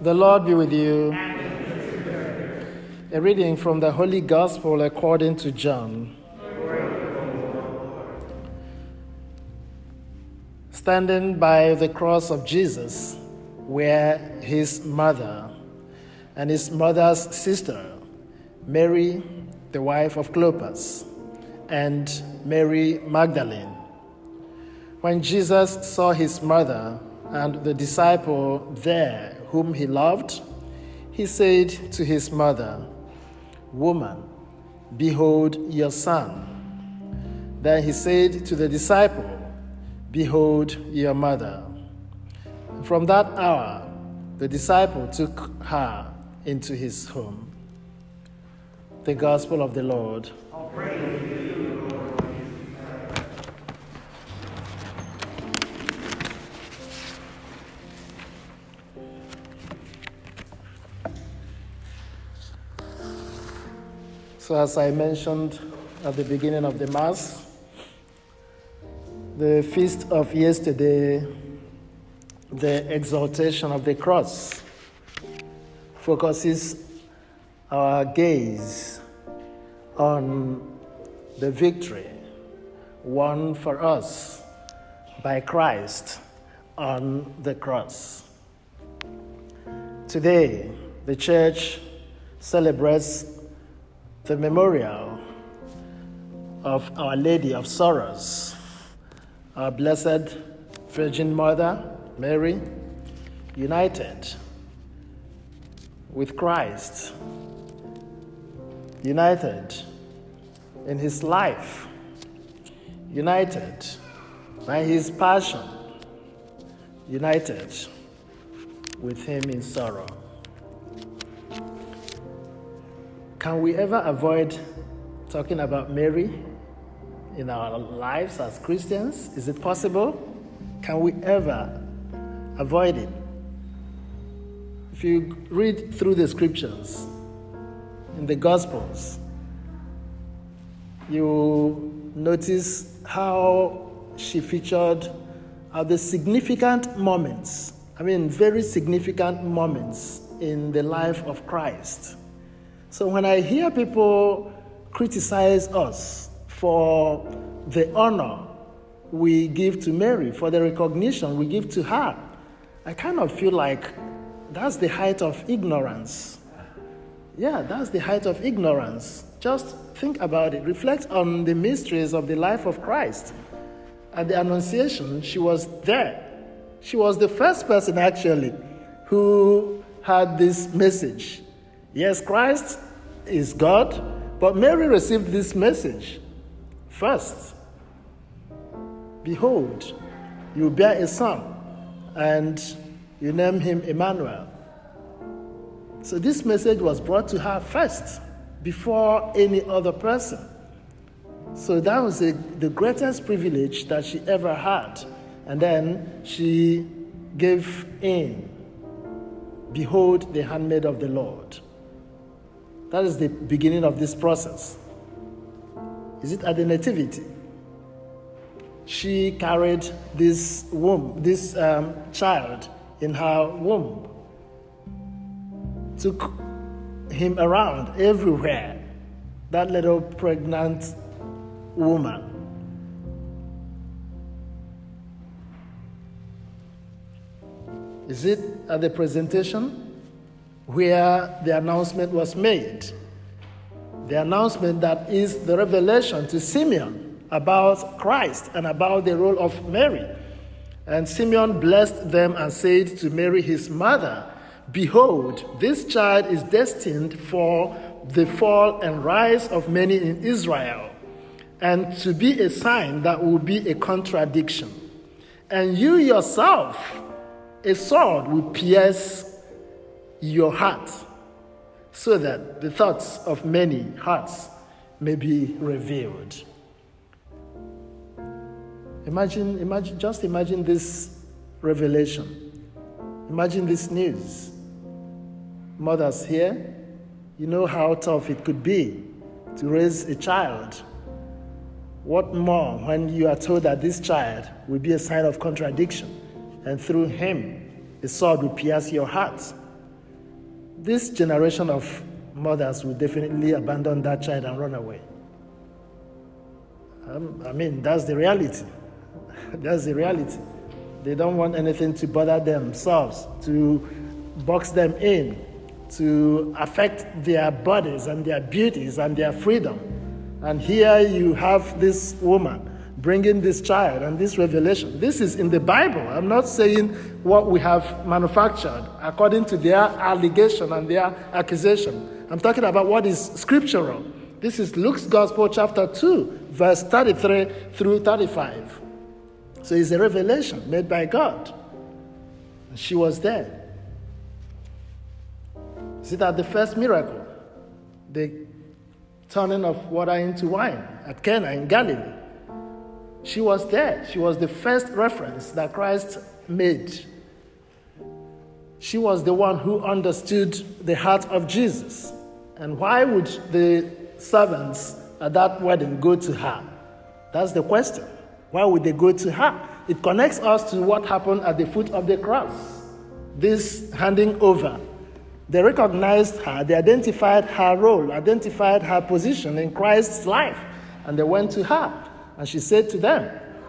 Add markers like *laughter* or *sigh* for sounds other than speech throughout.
The Lord be with you. A reading from the Holy Gospel according to John. Standing by the cross of Jesus were his mother and his mother's sister, Mary, the wife of Clopas, and Mary Magdalene. When Jesus saw his mother and the disciple there whom he loved, he said to his mother, Woman, behold your son. Then he said to the disciple, Behold your mother. From that hour, the disciple took her into his home. The Gospel of the Lord. So, as I mentioned at the beginning of the Mass, the feast of yesterday, the exaltation of the cross, focuses our gaze on the victory won for us by Christ on the cross. Today, the church celebrates the memorial of Our Lady of Sorrows, our Blessed Virgin Mother, Mary, united with Christ, united in his life, united by his passion, united with him in sorrow. Can we ever avoid talking about Mary in our lives as Christians? Is it possible? Can we ever avoid it? If you read through the scriptures in the Gospels, you notice how she featured at the significant moments, I mean, very significant moments in the life of Christ. So when I hear people criticize us for the honor we give to Mary, for the recognition we give to her, I kind of feel like that's the height of ignorance. Yeah, that's the height of ignorance. Just think about it. Reflect on the mysteries of the life of Christ. At the Annunciation, she was there. She was the first person, actually, who had this message. Yes, Christ is God, but Mary received this message first. Behold, you bear a son, and you name him Emmanuel. So this message was brought to her first, before any other person. So that was a, the greatest privilege that she ever had. And then she gave in Behold, the handmaid of the Lord. That is the beginning of this process. Is it at the nativity? She carried this womb, this um, child in her womb, took him around everywhere. That little pregnant woman. Is it at the presentation? Where the announcement was made. The announcement that is the revelation to Simeon about Christ and about the role of Mary. And Simeon blessed them and said to Mary, his mother, Behold, this child is destined for the fall and rise of many in Israel, and to be a sign that will be a contradiction. And you yourself, a sword will pierce your heart so that the thoughts of many hearts may be revealed. Imagine, imagine, just imagine this revelation. Imagine this news. Mothers here, you know how tough it could be to raise a child. What more when you are told that this child will be a sign of contradiction, and through him, a sword will pierce your heart? This generation of mothers will definitely abandon that child and run away. Um, I mean, that's the reality. *laughs* that's the reality. They don't want anything to bother themselves, to box them in, to affect their bodies and their beauties and their freedom. And here you have this woman bringing this child and this revelation. This is in the Bible. I'm not saying what we have manufactured according to their allegation and their accusation. I'm talking about what is scriptural. This is Luke's Gospel, chapter 2, verse 33 through 35. So it's a revelation made by God. She was there. See that the first miracle, the turning of water into wine at Cana in Galilee. She was there. She was the first reference that Christ made. She was the one who understood the heart of Jesus. And why would the servants at that wedding go to her? That's the question. Why would they go to her? It connects us to what happened at the foot of the cross. This handing over. They recognized her, they identified her role, identified her position in Christ's life, and they went to her. And she said to them,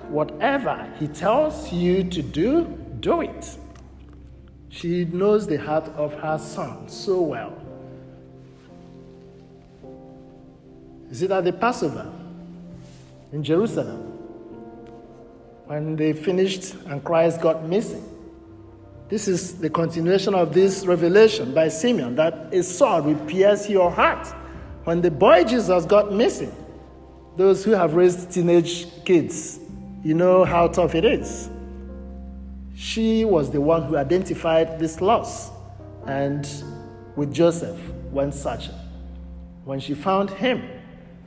Whatever he tells you to do, do it. She knows the heart of her son so well. Is it at the Passover in Jerusalem when they finished and Christ got missing? This is the continuation of this revelation by Simeon that a sword will pierce your heart. When the boy Jesus got missing, those who have raised teenage kids, you know how tough it is. She was the one who identified this loss and with Joseph went searching. When she found him,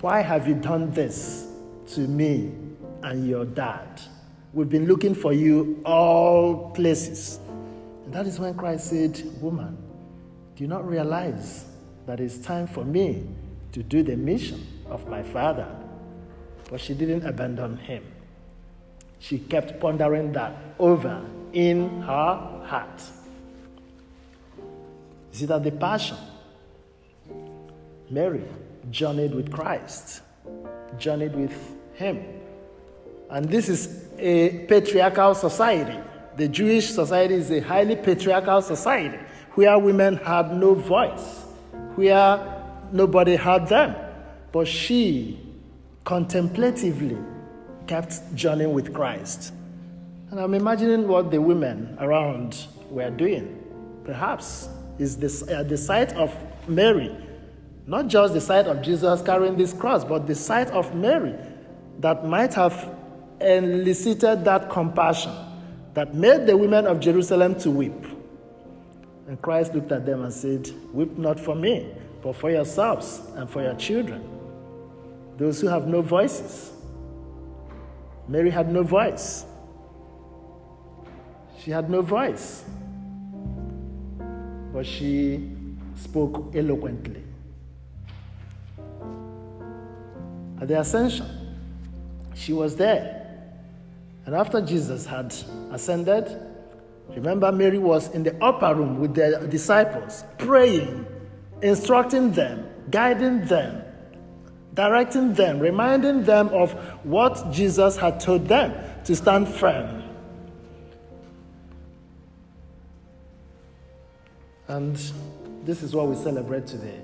why have you done this to me and your dad? We've been looking for you all places. And that is when Christ said, Woman, do you not realize that it's time for me to do the mission of my father but she didn't abandon him. She kept pondering that over in her heart. Is it that the passion? Mary journeyed with Christ, journeyed with him. And this is a patriarchal society. The Jewish society is a highly patriarchal society where women had no voice, where nobody had them. But she contemplatively kept journeying with Christ. And I'm imagining what the women around were doing. Perhaps is this, uh, the sight of Mary, not just the sight of Jesus carrying this cross, but the sight of Mary that might have elicited that compassion that made the women of Jerusalem to weep. And Christ looked at them and said, Weep not for me, but for yourselves and for your children those who have no voices. Mary had no voice. She had no voice. But she spoke eloquently. At the ascension, she was there. And after Jesus had ascended, remember Mary was in the upper room with the disciples, praying, instructing them, guiding them directing them, reminding them of what Jesus had told them to stand firm. And this is what we celebrate today.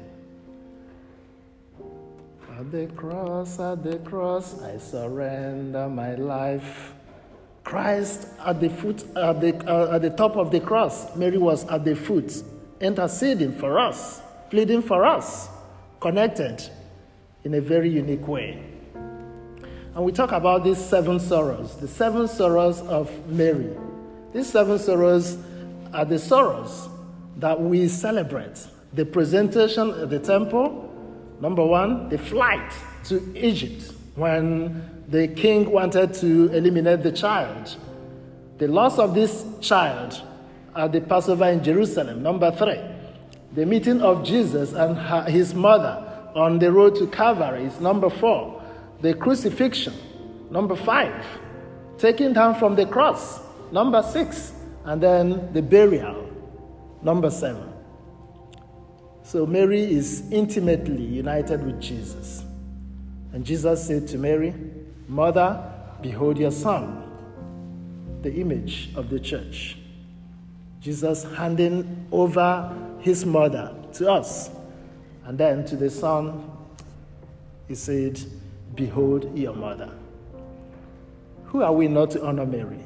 At the cross, at the cross, I surrender my life. Christ at the foot, at the, uh, at the top of the cross, Mary was at the foot, interceding for us, pleading for us, connected in a very unique way. And we talk about these seven sorrows, the seven sorrows of Mary. These seven sorrows are the sorrows that we celebrate. The presentation at the temple, number one, the flight to Egypt when the king wanted to eliminate the child. The loss of this child at the Passover in Jerusalem, number three. The meeting of Jesus and her, his mother on the road to Calvary is number four. The crucifixion, number five. Taking down from the cross, number six. And then the burial, number seven. So Mary is intimately united with Jesus. And Jesus said to Mary, Mother, behold your son, the image of the church. Jesus handing over his mother to us. And then to the son, he said, Behold your mother. Who are we not to honor Mary?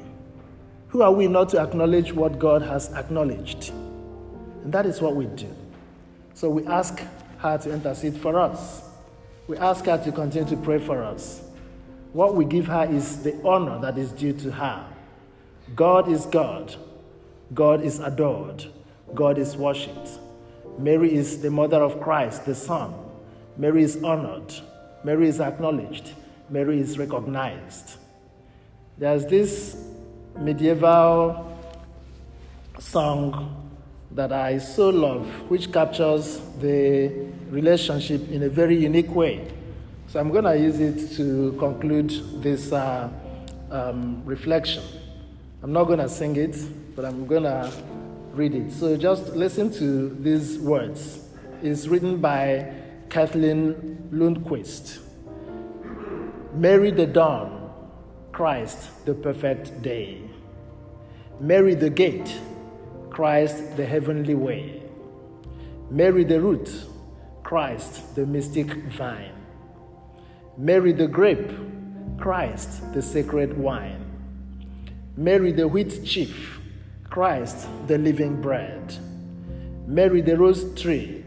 Who are we not to acknowledge what God has acknowledged? And that is what we do. So we ask her to intercede for us. We ask her to continue to pray for us. What we give her is the honor that is due to her. God is God. God is adored. God is worshipped. Mary is the mother of Christ, the Son. Mary is honored. Mary is acknowledged. Mary is recognized. There's this medieval song that I so love, which captures the relationship in a very unique way. So I'm going to use it to conclude this uh, um, reflection. I'm not going to sing it, but I'm going to read it. So just listen to these words. It's written by Kathleen Lundquist. Mary the dawn, Christ the perfect day. Mary the gate, Christ the heavenly way. Mary the root, Christ the mystic vine. Mary the grape, Christ the sacred wine. Mary the wheat chief, Christ the living bread. Mary the rose tree,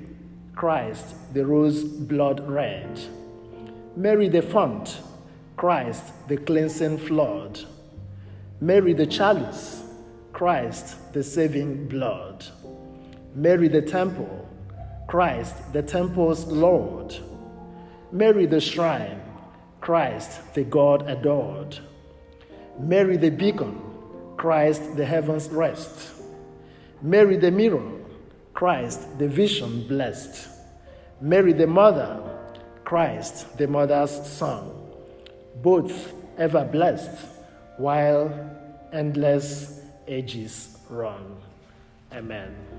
Christ the rose blood red. Mary the font, Christ the cleansing flood. Mary the chalice, Christ the saving blood. Mary the temple, Christ the temple's Lord. Mary the shrine, Christ the God adored. Mary the beacon, Christ the heavens rest. Mary the mirror, Christ the vision blessed. Mary the mother, Christ the mother's son both ever blessed, while endless ages run. Amen.